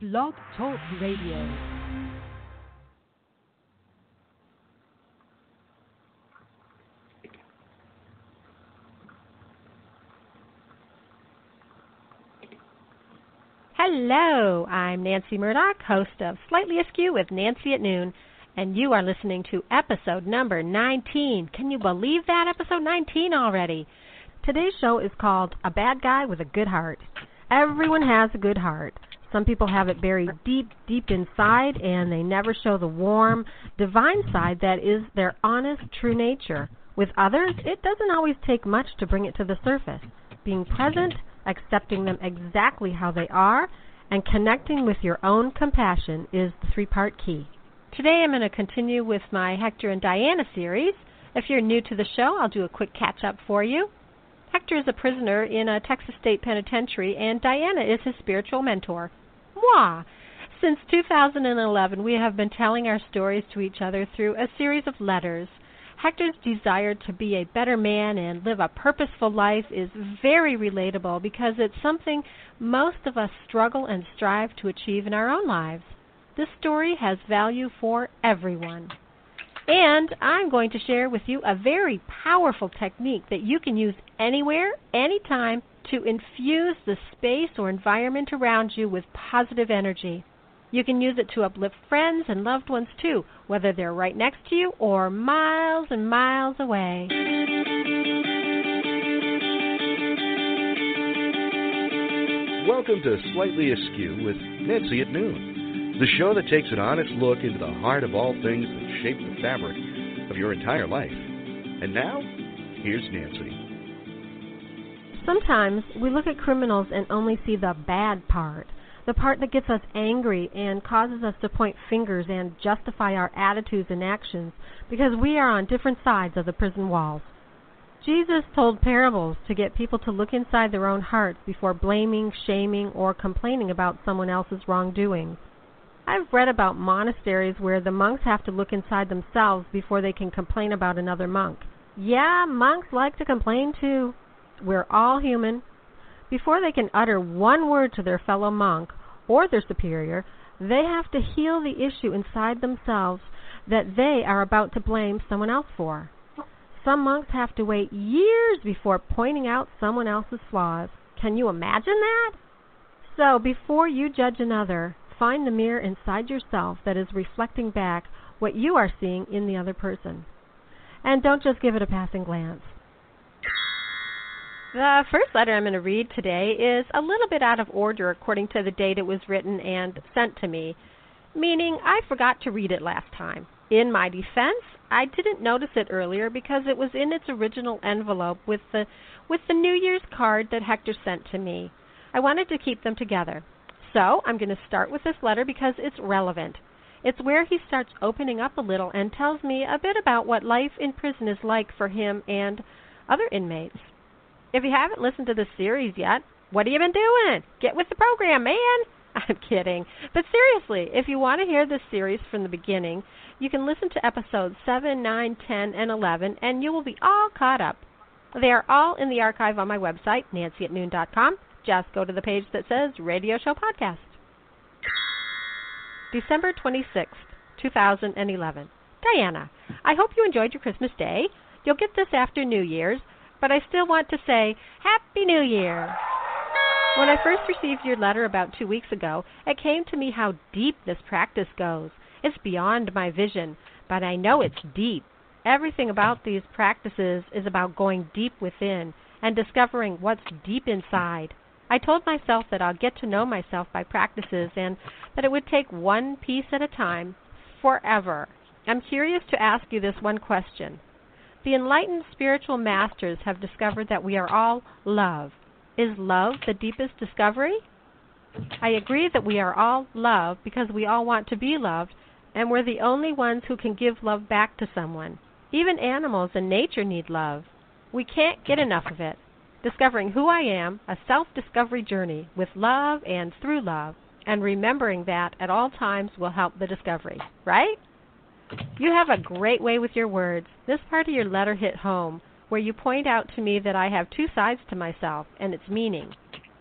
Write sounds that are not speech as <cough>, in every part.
Blog Talk Radio. Hello, I'm Nancy Murdoch, host of Slightly Askew with Nancy at Noon, and you are listening to episode number 19. Can you believe that? Episode 19 already. Today's show is called A Bad Guy with a Good Heart. Everyone has a good heart. Some people have it buried deep, deep inside, and they never show the warm, divine side that is their honest, true nature. With others, it doesn't always take much to bring it to the surface. Being present, accepting them exactly how they are, and connecting with your own compassion is the three part key. Today I'm going to continue with my Hector and Dianna series. If you're new to the show, I'll do a quick catch up for you. Hector is a prisoner in a Texas state penitentiary, and Dianna is his spiritual mentor. Moi! Since 2011, we have been telling our stories to each other through a series of letters. Hector's desire to be a better man and live a purposeful life is very relatable because it's something most of us struggle and strive to achieve in our own lives. This story has value for everyone. And I'm going to share with you a very powerful technique that you can use anywhere, anytime, to infuse the space or environment around you with positive energy. You can use it to uplift friends and loved ones too, whether they're right next to you or miles and miles away. Welcome to Slightly Askew with Nancy at Noon, the show that takes an honest look into the heart of all things that shape the fabric of your entire life. And now, here's Nancy. Sometimes we look at criminals and only see the bad part the part that gets us angry and causes us to point fingers and justify our attitudes and actions because we are on different sides of the prison walls. Jesus told parables to get people to look inside their own hearts before blaming, shaming, or complaining about someone else's wrongdoings. I've read about monasteries where the monks have to look inside themselves before they can complain about another monk. Yeah, monks like to complain too. We're all human. Before they can utter one word to their fellow monk, or their superior, they have to heal the issue inside themselves that they are about to blame someone else for. Some monks have to wait years before pointing out someone else's flaws. Can you imagine that? So, before you judge another, find the mirror inside yourself that is reflecting back what you are seeing in the other person. And don't just give it a passing glance. The first letter I'm going to read today is a little bit out of order according to the date it was written and sent to me, meaning I forgot to read it last time. In my defense, I didn't notice it earlier because it was in its original envelope with the with the New Year's card that Hector sent to me. I wanted to keep them together. So, I'm going to start with this letter because it's relevant. It's where he starts opening up a little and tells me a bit about what life in prison is like for him and other inmates. If you haven't listened to the series yet, what have you been doing? Get with the program, man. <laughs> I'm kidding. But seriously, if you want to hear this series from the beginning, you can listen to episodes 7, 9, 10, and 11, and you will be all caught up. They are all in the archive on my website, nancyatnoon.com. Just go to the page that says Radio Show Podcast. December 26th, 2011. Dianna, I hope you enjoyed your Christmas day. You'll get this after New Year's, but I still want to say Happy New Year. When I first received your letter about two weeks ago, it came to me how deep this practice goes. It's beyond my vision, but I know it's deep. Everything about these practices is about going deep within and discovering what's deep inside. I told myself that I'll get to know myself by practices and that it would take one piece at a time forever. I'm curious to ask you this one question. The enlightened spiritual masters have discovered that we are all love. Is love the deepest discovery? I agree that we are all love because we all want to be loved, and we're the only ones who can give love back to someone. Even animals and nature need love. We can't get enough of it. Discovering who I am, a self discovery journey with love and through love, and remembering that at all times will help the discovery, right? You have a great way with your words. This part of your letter hit home, where you point out to me that I have two sides to myself and its meaning.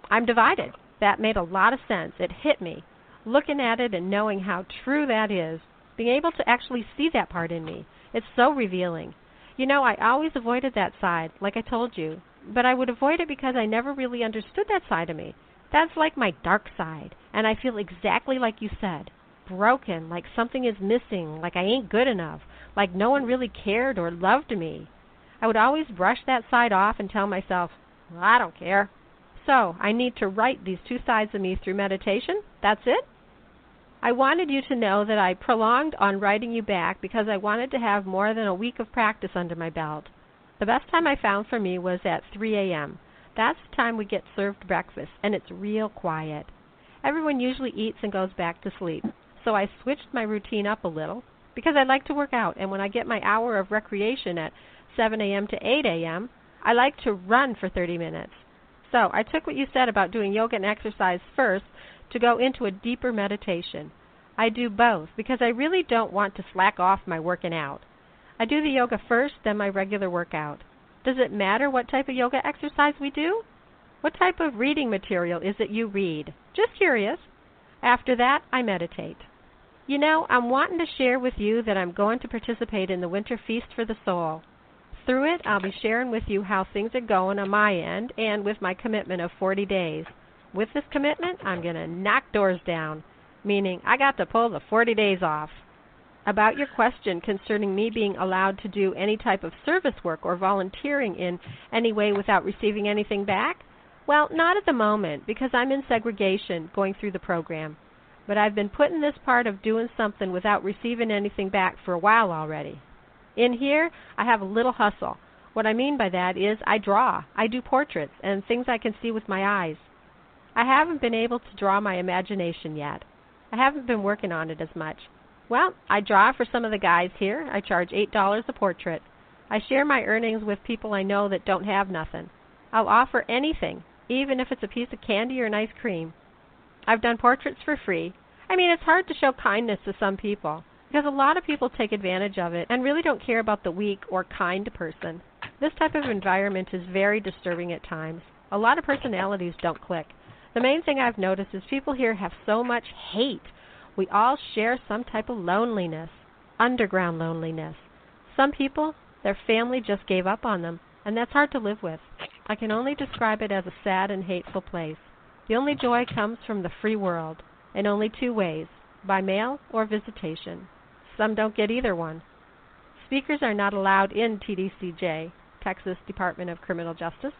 I'm divided. That made a lot of sense. It hit me. looking at it and knowing how true that is, being able to actually see that part in me. It's so revealing. You know, I always avoided that side, like I told you, but I would avoid it because I never really understood that side of me. That's like my dark side, and I feel exactly like you said broken, like something is missing, like I ain't good enough, like no one really cared or loved me. I would always brush that side off and tell myself, well, I don't care. So, I need to write these two sides of me through meditation. That's it. I wanted you to know that I prolonged on writing you back because I wanted to have more than a week of practice under my belt. The best time I found for me was at 3 a.m. That's the time we get served breakfast, and it's real quiet. Everyone usually eats and goes back to sleep, so I switched my routine up a little because I like to work out, and when I get my hour of recreation at 7 a.m. to 8 a.m., I like to run for 30 minutes. So I took what you said about doing yoga and exercise first to go into a deeper meditation. I do both because I really don't want to slack off my working out. I do the yoga first, then my regular workout. Does it matter what type of yoga exercise we do? What type of reading material is it you read? Just curious. After that, I meditate. You know, I'm wanting to share with you that I'm going to participate in the Winter Feast for the Soul. Through it, I'll be sharing with you how things are going on my end and with my commitment of 40 days. With this commitment, I'm going to knock doors down, meaning I got to pull the 40 days off. About your question concerning me being allowed to do any type of service work or volunteering in any way without receiving anything back, well, not at the moment because I'm in segregation going through the program. But I've been put in this part of doing something without receiving anything back for a while already. In here, I have a little hustle. What I mean by that is I draw. I do portraits and things I can see with my eyes. I haven't been able to draw my imagination yet. I haven't been working on it as much. Well, I draw for some of the guys here. I charge $8 a portrait. I share my earnings with people I know that don't have nothing. I'll offer anything, even if it's a piece of candy or an ice cream. I've done portraits for free. I mean, it's hard to show kindness to some people because a lot of people take advantage of it and really don't care about the weak or kind person. This type of environment is very disturbing at times. A lot of personalities don't click. The main thing I've noticed is people here have so much hate. We all share some type of loneliness, underground loneliness. Some people, their family just gave up on them, and that's hard to live with. I can only describe it as a sad and hateful place. The only joy comes from the free world, in only two ways by mail or visitation. Some don't get either one. Speakers are not allowed in TDCJ, Texas Department of Criminal Justice.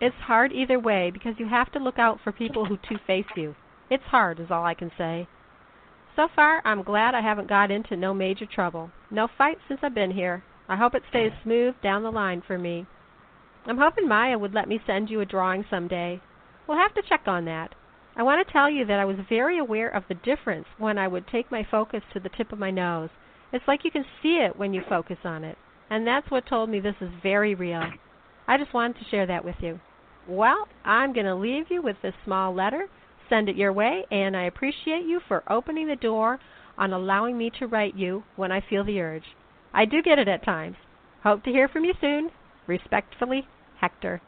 It's hard either way because you have to look out for people who two face you. It's hard, is all I can say. So far, I'm glad I haven't got into no major trouble. No fight since I've been here. I hope it stays smooth down the line for me. I'm hoping Maya would let me send you a drawing someday. We'll have to check on that. I want to tell you that I was very aware of the difference when I would take my focus to the tip of my nose. It's like you can see it when you focus on it. And that's what told me this is very real. I just wanted to share that with you. Well, I'm going to leave you with this small letter. Send it your way, and I appreciate you for opening the door on allowing me to write you when I feel the urge. I do get it at times. Hope to hear from you soon. Respectfully, Hector.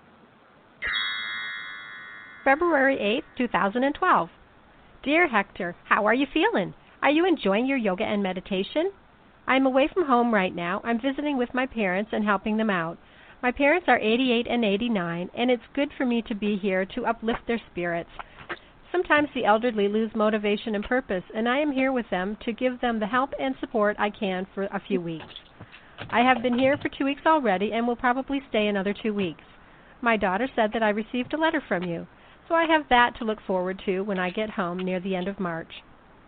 February 8, 2012. Dear Hector, how are you feeling? Are you enjoying your yoga and meditation? I'm away from home right now. I'm visiting with my parents and helping them out. My parents are 88 and 89, and it's good for me to be here to uplift their spirits. Sometimes the elderly lose motivation and purpose, and I am here with them to give them the help and support I can for a few weeks. I have been here for two weeks already and will probably stay another two weeks. My daughter said that I received a letter from you so I have that to look forward to when I get home near the end of March.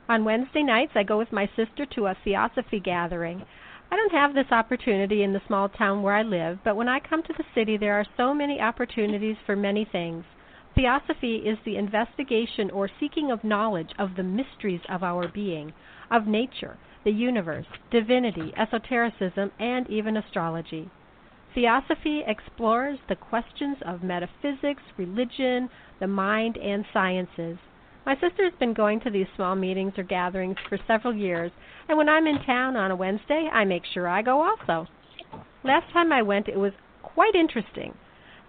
On Wednesday nights, I go with my sister to a theosophy gathering. I don't have this opportunity in the small town where I live, but when I come to the city, there are so many opportunities for many things. Theosophy is the investigation or seeking of knowledge of the mysteries of our being, of nature, the universe, divinity, esotericism, and even astrology. Theosophy explores the questions of metaphysics, religion, the mind, and sciences. My sister has been going to these small meetings or gatherings for several years, and when I'm in town on a Wednesday, I make sure I go also. Last time I went, it was quite interesting.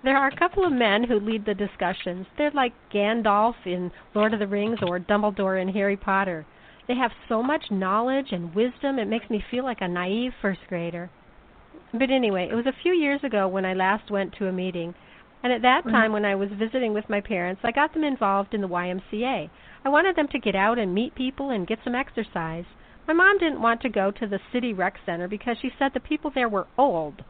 There are a couple of men who lead the discussions. They're like Gandalf in Lord of the Rings or Dumbledore in Harry Potter. They have so much knowledge and wisdom, it makes me feel like a naive first grader. But anyway, it was a few years ago when I last went to a meeting. And at that mm-hmm. time, when I was visiting with my parents, I got them involved in the YMCA. I wanted them to get out and meet people and get some exercise. My mom didn't want to go to the city rec center because she said the people there were old.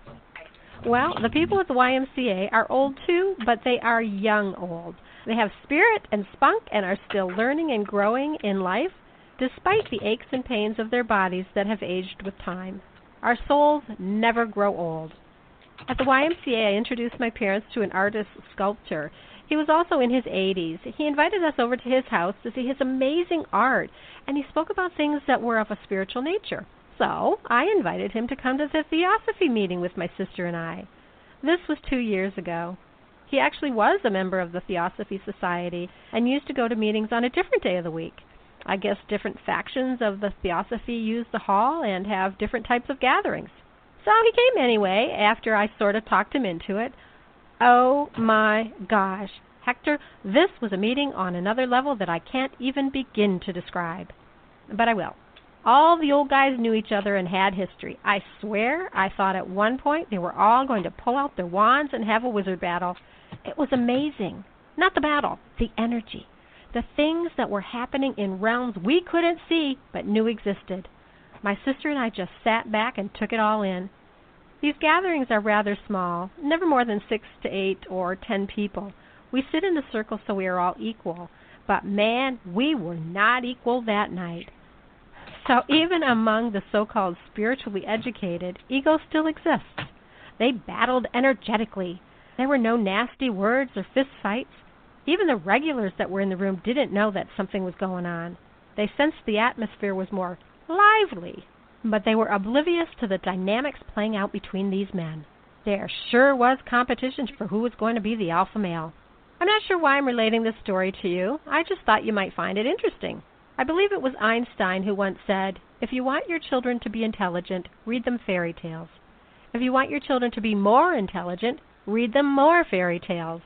Well, the people at the YMCA are old too, but they are young old. They have spirit and spunk and are still learning and growing in life despite the aches and pains of their bodies that have aged with time. Our souls never grow old. At the YMCA, I introduced my parents to an artist sculptor. He was also in his 80s. He invited us over to his house to see his amazing art, and he spoke about things that were of a spiritual nature. So, I invited him to come to the Theosophy meeting with my sister and I. This was two years ago. He actually was a member of the Theosophy Society and used to go to meetings on a different day of the week. I guess different factions of the Theosophy use the hall and have different types of gatherings. So he came anyway, after I sort of talked him into it. Oh my gosh. Hector, this was a meeting on another level that I can't even begin to describe. But I will. All the old guys knew each other and had history. I swear I thought at one point they were all going to pull out their wands and have a wizard battle. It was amazing. Not the battle, the energy. The things that were happening in realms we couldn't see but knew existed. My sister and I just sat back and took it all in. These gatherings are rather small, never more than six to eight or ten people. We sit in a circle so we are all equal, but man, we were not equal that night. So even among the so called spiritually educated, ego still exists. They battled energetically. There were no nasty words or fist fights. Even the regulars that were in the room didn't know that something was going on. They sensed the atmosphere was more lively but they were oblivious to the dynamics playing out between these men. There sure was competition for who was going to be the alpha male. I'm not sure why I'm relating this story to you. I just thought you might find it interesting. I believe it was Einstein who once said, If you want your children to be intelligent, read them fairy tales. If you want your children to be more intelligent, read them more fairy tales.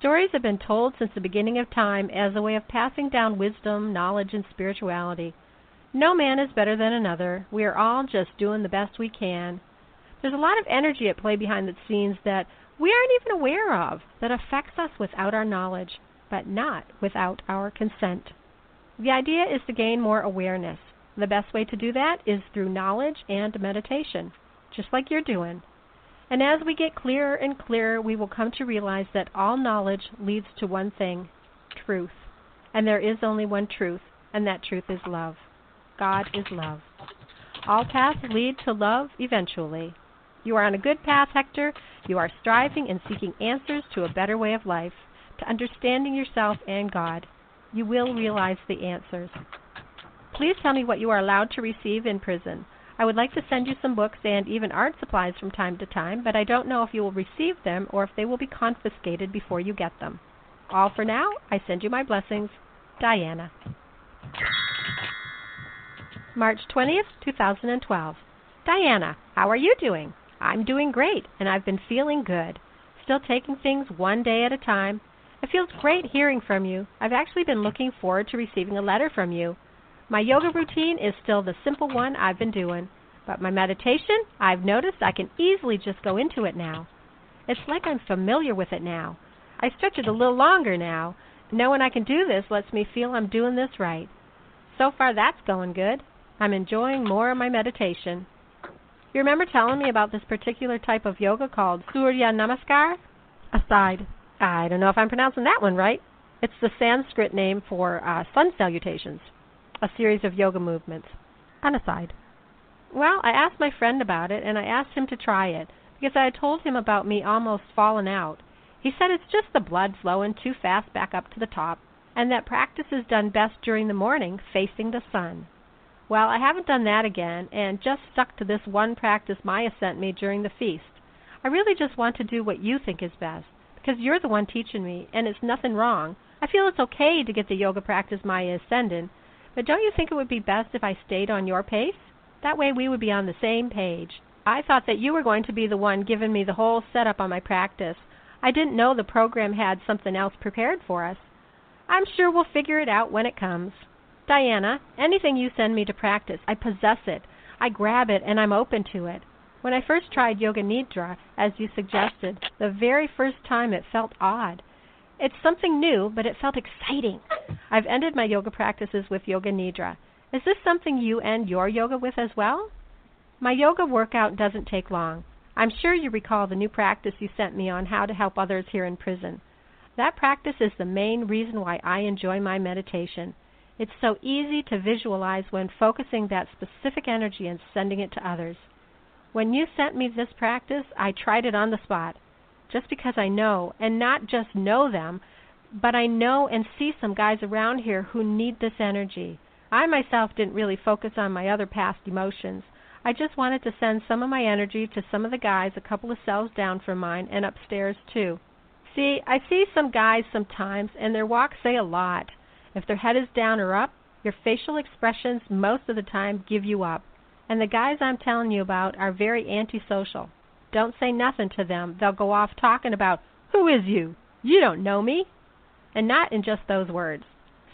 Stories have been told since the beginning of time as a way of passing down wisdom, knowledge, and spirituality. No man is better than another. We are all just doing the best we can. There's a lot of energy at play behind the scenes that we aren't even aware of that affects us without our knowledge, but not without our consent. The idea is to gain more awareness. The best way to do that is through knowledge and meditation, just like you're doing. And as we get clearer and clearer, we will come to realize that all knowledge leads to one thing truth. And there is only one truth, and that truth is love. God is love. All paths lead to love eventually. You are on a good path, Hector. You are striving and seeking answers to a better way of life, to understanding yourself and God. You will realize the answers. Please tell me what you are allowed to receive in prison. I would like to send you some books and even art supplies from time to time, but I don't know if you will receive them or if they will be confiscated before you get them. All for now, I send you my blessings. Dianna. March 20th, 2012. Dianna, how are you doing? I'm doing great, and I've been feeling good. Still taking things one day at a time. It feels great hearing from you. I've actually been looking forward to receiving a letter from you. My yoga routine is still the simple one I've been doing, but my meditation, I've noticed I can easily just go into it now. It's like I'm familiar with it now. I stretch it a little longer now. Knowing I can do this lets me feel I'm doing this right. So far, that's going good. I'm enjoying more of my meditation. You remember telling me about this particular type of yoga called Surya Namaskar? Aside. I don't know if I'm pronouncing that one right. It's the Sanskrit name for uh, sun salutations, a series of yoga movements. An aside. Well, I asked my friend about it, and I asked him to try it because I had told him about me almost falling out. He said it's just the blood flowing too fast back up to the top, and that practice is done best during the morning facing the sun. Well, I haven't done that again, and just stuck to this one practice Maya sent me during the feast. I really just want to do what you think is best, because you're the one teaching me, and it's nothing wrong. I feel it's okay to get the yoga practice Maya is sending, but don't you think it would be best if I stayed on your pace? That way we would be on the same page. I thought that you were going to be the one giving me the whole setup on my practice. I didn't know the program had something else prepared for us. I'm sure we'll figure it out when it comes. Dianna, anything you send me to practice, I possess it. I grab it and I'm open to it. When I first tried Yoga Nidra, as you suggested, the very first time it felt odd. It's something new, but it felt exciting. I've ended my yoga practices with Yoga Nidra. Is this something you end your yoga with as well? My yoga workout doesn't take long. I'm sure you recall the new practice you sent me on how to help others here in prison. That practice is the main reason why I enjoy my meditation. It's so easy to visualize when focusing that specific energy and sending it to others. When you sent me this practice, I tried it on the spot, just because I know, and not just know them, but I know and see some guys around here who need this energy. I myself didn't really focus on my other past emotions. I just wanted to send some of my energy to some of the guys a couple of cells down from mine and upstairs too. See, I see some guys sometimes and their walks say a lot. If their head is down or up, your facial expressions most of the time give you up. And the guys I'm telling you about are very antisocial. Don't say nothing to them. They'll go off talking about, Who is you? You don't know me. And not in just those words.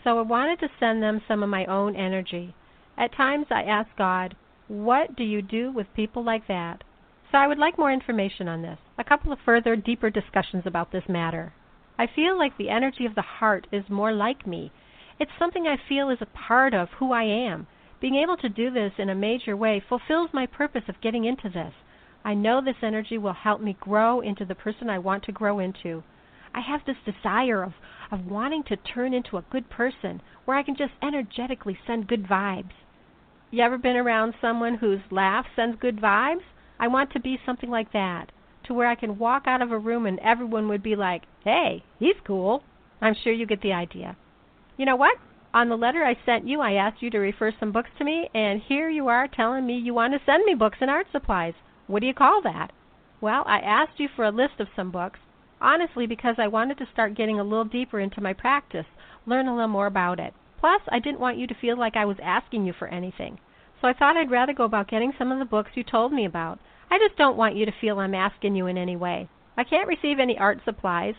So I wanted to send them some of my own energy. At times I ask God, What do you do with people like that? So I would like more information on this, a couple of further, deeper discussions about this matter. I feel like the energy of the heart is more like me. It's something I feel is a part of who I am. Being able to do this in a major way fulfills my purpose of getting into this. I know this energy will help me grow into the person I want to grow into. I have this desire of, of wanting to turn into a good person where I can just energetically send good vibes. You ever been around someone whose laugh sends good vibes? I want to be something like that, to where I can walk out of a room and everyone would be like, hey, he's cool. I'm sure you get the idea. You know what? On the letter I sent you, I asked you to refer some books to me, and here you are telling me you want to send me books and art supplies. What do you call that? Well, I asked you for a list of some books, honestly because I wanted to start getting a little deeper into my practice, learn a little more about it. Plus, I didn't want you to feel like I was asking you for anything. So I thought I'd rather go about getting some of the books you told me about. I just don't want you to feel I'm asking you in any way. I can't receive any art supplies,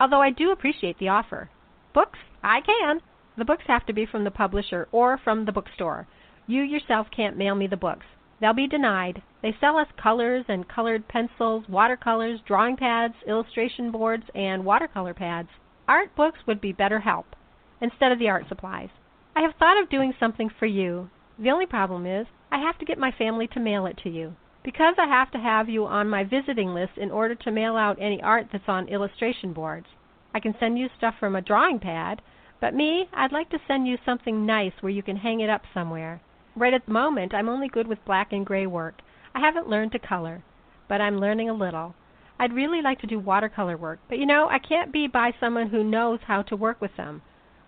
although I do appreciate the offer. Books? I can. The books have to be from the publisher or from the bookstore. You yourself can't mail me the books. They'll be denied. They sell us colors and colored pencils, watercolors, drawing pads, illustration boards, and watercolor pads. Art books would be better help instead of the art supplies. I have thought of doing something for you. The only problem is I have to get my family to mail it to you. Because I have to have you on my visiting list in order to mail out any art that's on illustration boards. I can send you stuff from a drawing pad, but me, I'd like to send you something nice where you can hang it up somewhere. Right at the moment, I'm only good with black and gray work. I haven't learned to color, but I'm learning a little. I'd really like to do watercolor work, but you know, I can't be by someone who knows how to work with them.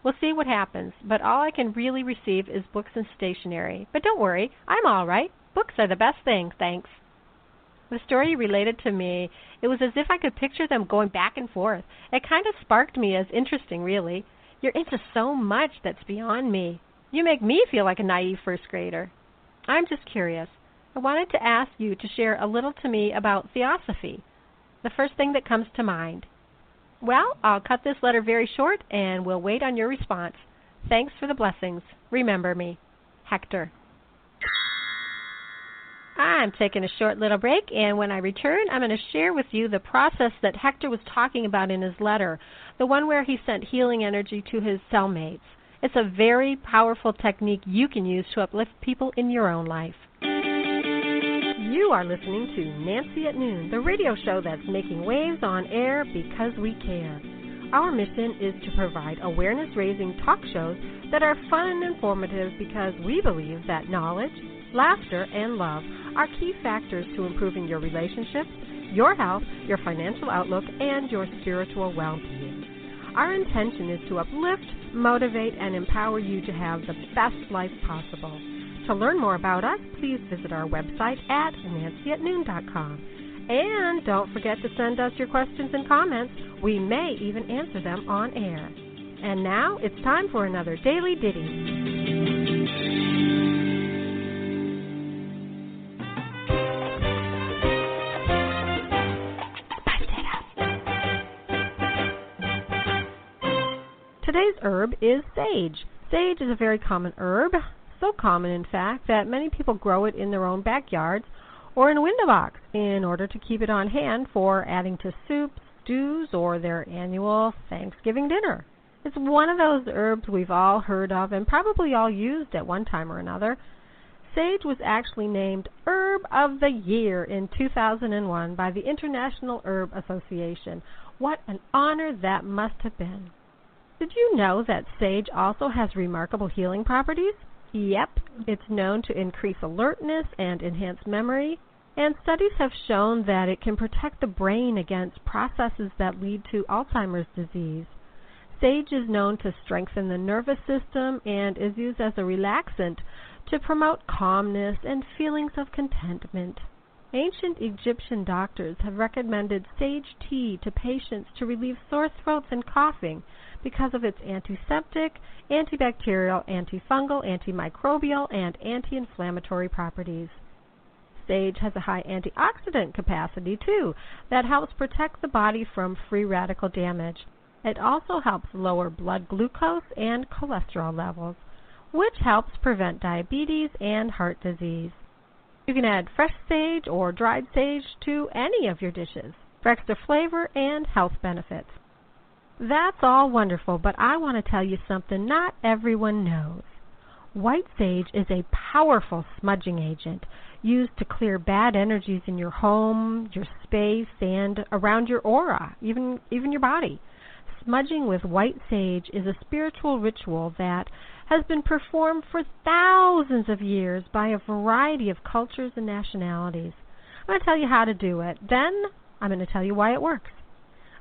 We'll see what happens, but all I can really receive is books and stationery. But don't worry, I'm all right. Books are the best thing, thanks. The story related to me, it was as if I could picture them going back and forth. It kind of sparked me as interesting, really. You're into so much that's beyond me. You make me feel like a naive first grader. I'm just curious. I wanted to ask you to share a little to me about theosophy. The first thing that comes to mind. Well, I'll cut this letter very short and we'll wait on your response. Thanks for the blessings. Remember me. Hector. I'm taking a short little break, and when I return, I'm going to share with you the process that Hector was talking about in his letter, the one where he sent healing energy to his cellmates. It's a very powerful technique you can use to uplift people in your own life. You are listening to Nancy at Noon, the radio show that's making waves on air because we care. Our mission is to provide awareness raising talk shows that are fun and informative because we believe that knowledge, laughter, and love are key factors to improving your relationships, your health, your financial outlook, and your spiritual well being. Our intention is to uplift, motivate, and empower you to have the best life possible. To learn more about us, please visit our website at nancyatnoon.com. And don't forget to send us your questions and comments. We may even answer them on air. And now it's time for another Daily Ditty. Today's herb is sage. Sage is a very common herb, so common in fact that many people grow it in their own backyards or in a window box in order to keep it on hand for adding to soups, stews, or their annual Thanksgiving dinner. It's one of those herbs we've all heard of and probably all used at one time or another. Sage was actually named Herb of the Year in 2001 by the International Herb Association. What an honor that must have been. Did you know that sage also has remarkable healing properties? Yep, it's known to increase alertness and enhance memory, and studies have shown that it can protect the brain against processes that lead to Alzheimer's disease. Sage is known to strengthen the nervous system and is used as a relaxant to promote calmness and feelings of contentment. Ancient Egyptian doctors have recommended sage tea to patients to relieve sore throats and coughing because of its antiseptic, antibacterial, antifungal, antimicrobial, and anti inflammatory properties. Sage has a high antioxidant capacity, too, that helps protect the body from free radical damage. It also helps lower blood glucose and cholesterol levels, which helps prevent diabetes and heart disease. You can add fresh sage or dried sage to any of your dishes for extra flavor and health benefits. That's all wonderful, but I want to tell you something not everyone knows. White sage is a powerful smudging agent used to clear bad energies in your home, your space, and around your aura, even even your body. Smudging with white sage is a spiritual ritual that has been performed for thousands of years by a variety of cultures and nationalities. I'm going to tell you how to do it. Then I'm going to tell you why it works.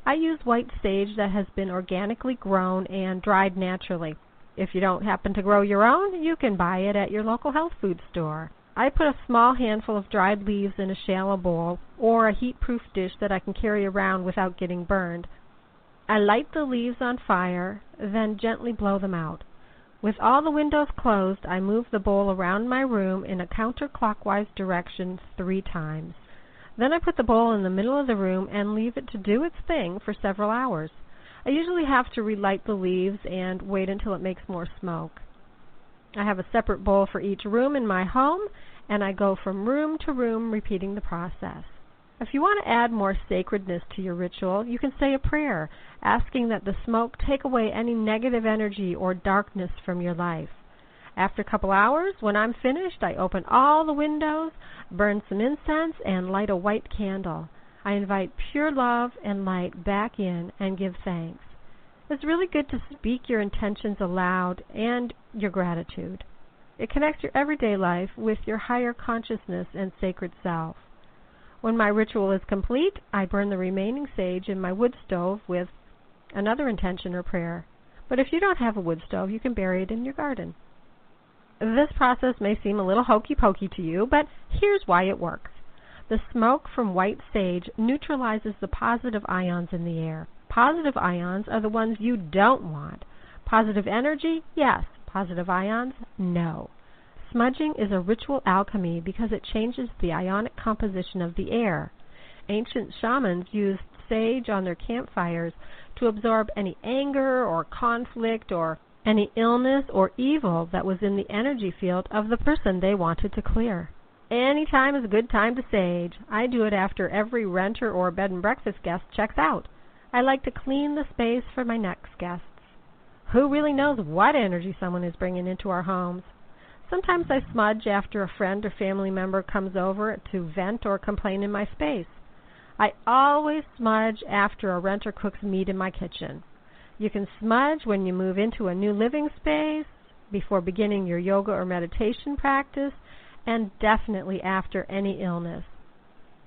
I use white sage that has been organically grown and dried naturally. If you don't happen to grow your own, you can buy it at your local health food store. I put a small handful of dried leaves in a shallow bowl or a heat proof dish that I can carry around without getting burned. I light the leaves on fire, then gently blow them out. With all the windows closed, I move the bowl around my room in a counterclockwise direction three times. Then I put the bowl in the middle of the room and leave it to do its thing for several hours. I usually have to relight the leaves and wait until it makes more smoke. I have a separate bowl for each room in my home, and I go from room to room repeating the process. If you want to add more sacredness to your ritual, you can say a prayer asking that the smoke take away any negative energy or darkness from your life. After a couple hours, when I'm finished, I open all the windows, burn some incense, and light a white candle. I invite pure love and light back in and give thanks. It's really good to speak your intentions aloud and your gratitude. It connects your everyday life with your higher consciousness and sacred self. When my ritual is complete, I burn the remaining sage in my wood stove with another intention or prayer. But if you don't have a wood stove, you can bury it in your garden. This process may seem a little hokey pokey to you, but here's why it works. The smoke from white sage neutralizes the positive ions in the air. Positive ions are the ones you don't want. Positive energy, yes. Positive ions, no. Smudging is a ritual alchemy because it changes the ionic composition of the air. Ancient shamans used sage on their campfires to absorb any anger or conflict or any illness or evil that was in the energy field of the person they wanted to clear. Any time is a good time to sage. I do it after every renter or bed and breakfast guest checks out. I like to clean the space for my next guests. Who really knows what energy someone is bringing into our homes? Sometimes I smudge after a friend or family member comes over to vent or complain in my space. I always smudge after a renter cooks meat in my kitchen. You can smudge when you move into a new living space, before beginning your yoga or meditation practice, and definitely after any illness.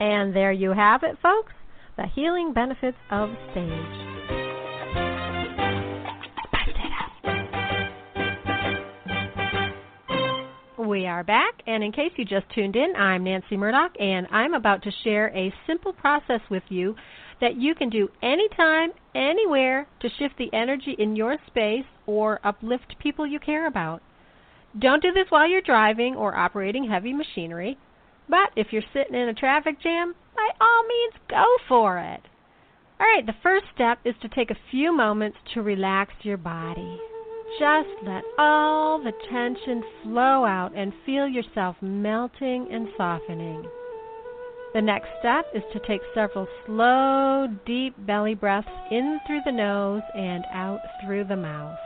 And there you have it, folks the healing benefits of sage. We are back, and in case you just tuned in, I'm Nancy Murdoch, and I'm about to share a simple process with you that you can do anytime, anywhere to shift the energy in your space or uplift people you care about. Don't do this while you're driving or operating heavy machinery, but if you're sitting in a traffic jam, by all means go for it. All right, the first step is to take a few moments to relax your body. Just let all the tension flow out and feel yourself melting and softening. The next step is to take several slow, deep belly breaths in through the nose and out through the mouth.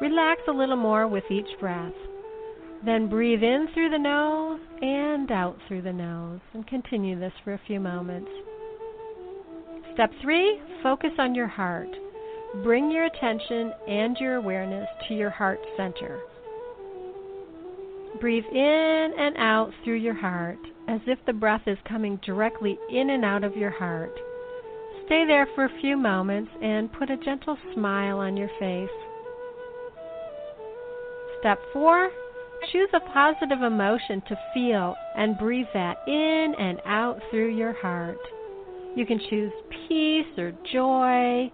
Relax a little more with each breath. Then breathe in through the nose and out through the nose, and continue this for a few moments. Step three focus on your heart. Bring your attention and your awareness to your heart center. Breathe in and out through your heart as if the breath is coming directly in and out of your heart. Stay there for a few moments and put a gentle smile on your face. Step 4 Choose a positive emotion to feel and breathe that in and out through your heart. You can choose peace or joy,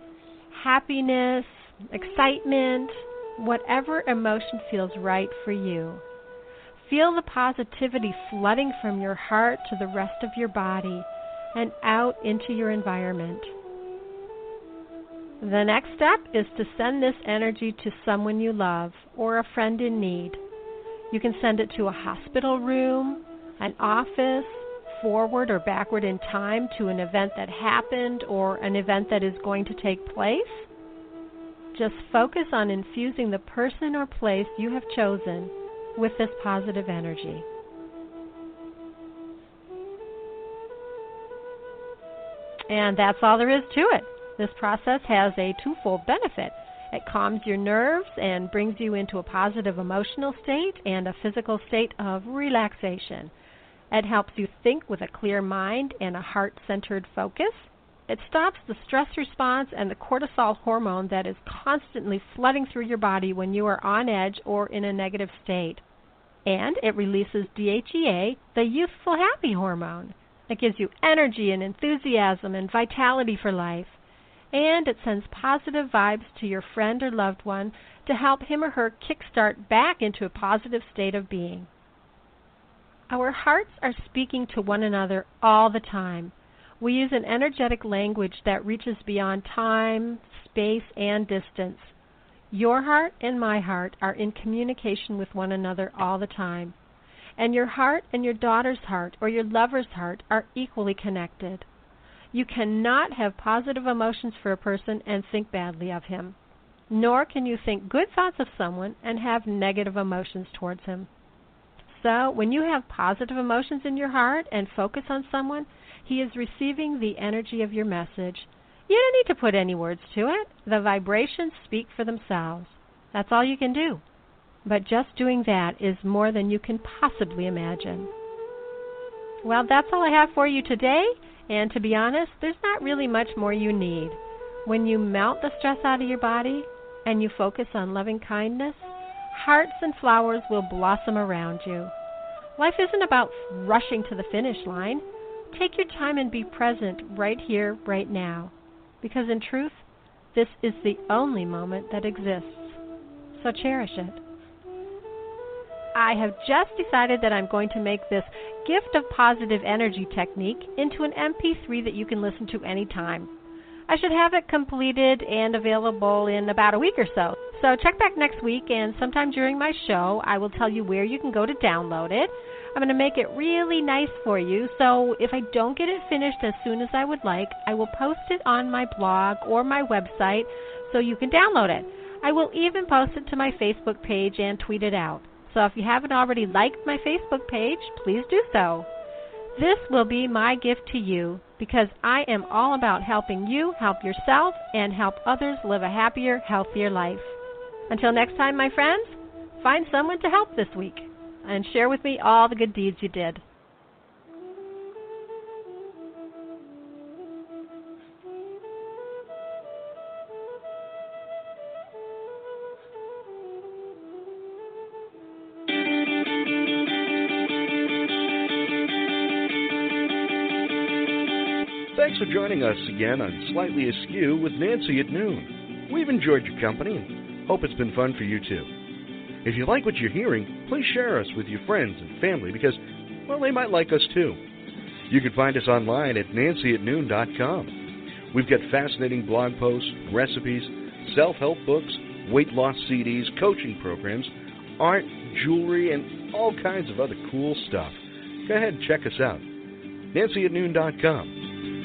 happiness, excitement, whatever emotion feels right for you. Feel the positivity flooding from your heart to the rest of your body and out into your environment. The next step is to send this energy to someone you love or a friend in need. You can send it to a hospital room, an office, forward or backward in time to an event that happened or an event that is going to take place. Just focus on infusing the person or place you have chosen with this positive energy. And that's all there is to it. This process has a twofold benefit. It calms your nerves and brings you into a positive emotional state and a physical state of relaxation. It helps you think with a clear mind and a heart centered focus. It stops the stress response and the cortisol hormone that is constantly flooding through your body when you are on edge or in a negative state. And it releases DHEA, the youthful happy hormone. It gives you energy and enthusiasm and vitality for life. And it sends positive vibes to your friend or loved one to help him or her kickstart back into a positive state of being. Our hearts are speaking to one another all the time. We use an energetic language that reaches beyond time, space, and distance. Your heart and my heart are in communication with one another all the time. And your heart and your daughter's heart or your lover's heart are equally connected. You cannot have positive emotions for a person and think badly of him. Nor can you think good thoughts of someone and have negative emotions towards him. So, when you have positive emotions in your heart and focus on someone, he is receiving the energy of your message. You don't need to put any words to it. The vibrations speak for themselves. That's all you can do. But just doing that is more than you can possibly imagine. Well, that's all I have for you today. And to be honest, there's not really much more you need. When you melt the stress out of your body and you focus on loving kindness, Hearts and flowers will blossom around you. Life isn't about rushing to the finish line. Take your time and be present right here, right now. Because in truth, this is the only moment that exists. So cherish it. I have just decided that I'm going to make this gift of positive energy technique into an MP3 that you can listen to anytime. I should have it completed and available in about a week or so. So check back next week, and sometime during my show, I will tell you where you can go to download it. I'm going to make it really nice for you, so if I don't get it finished as soon as I would like, I will post it on my blog or my website so you can download it. I will even post it to my Facebook page and tweet it out. So if you haven't already liked my Facebook page, please do so. This will be my gift to you because I am all about helping you help yourself and help others live a happier, healthier life. Until next time, my friends, find someone to help this week and share with me all the good deeds you did. Thanks for joining us again on Slightly Askew with Nancy at noon. We've enjoyed your company and hope it's been fun for you too. If you like what you're hearing, please share us with your friends and family because, well, they might like us too. You can find us online at nancyatnoon.com. We've got fascinating blog posts, recipes, self help books, weight loss CDs, coaching programs, art, jewelry, and all kinds of other cool stuff. Go ahead and check us out. NancyAtNoon.com.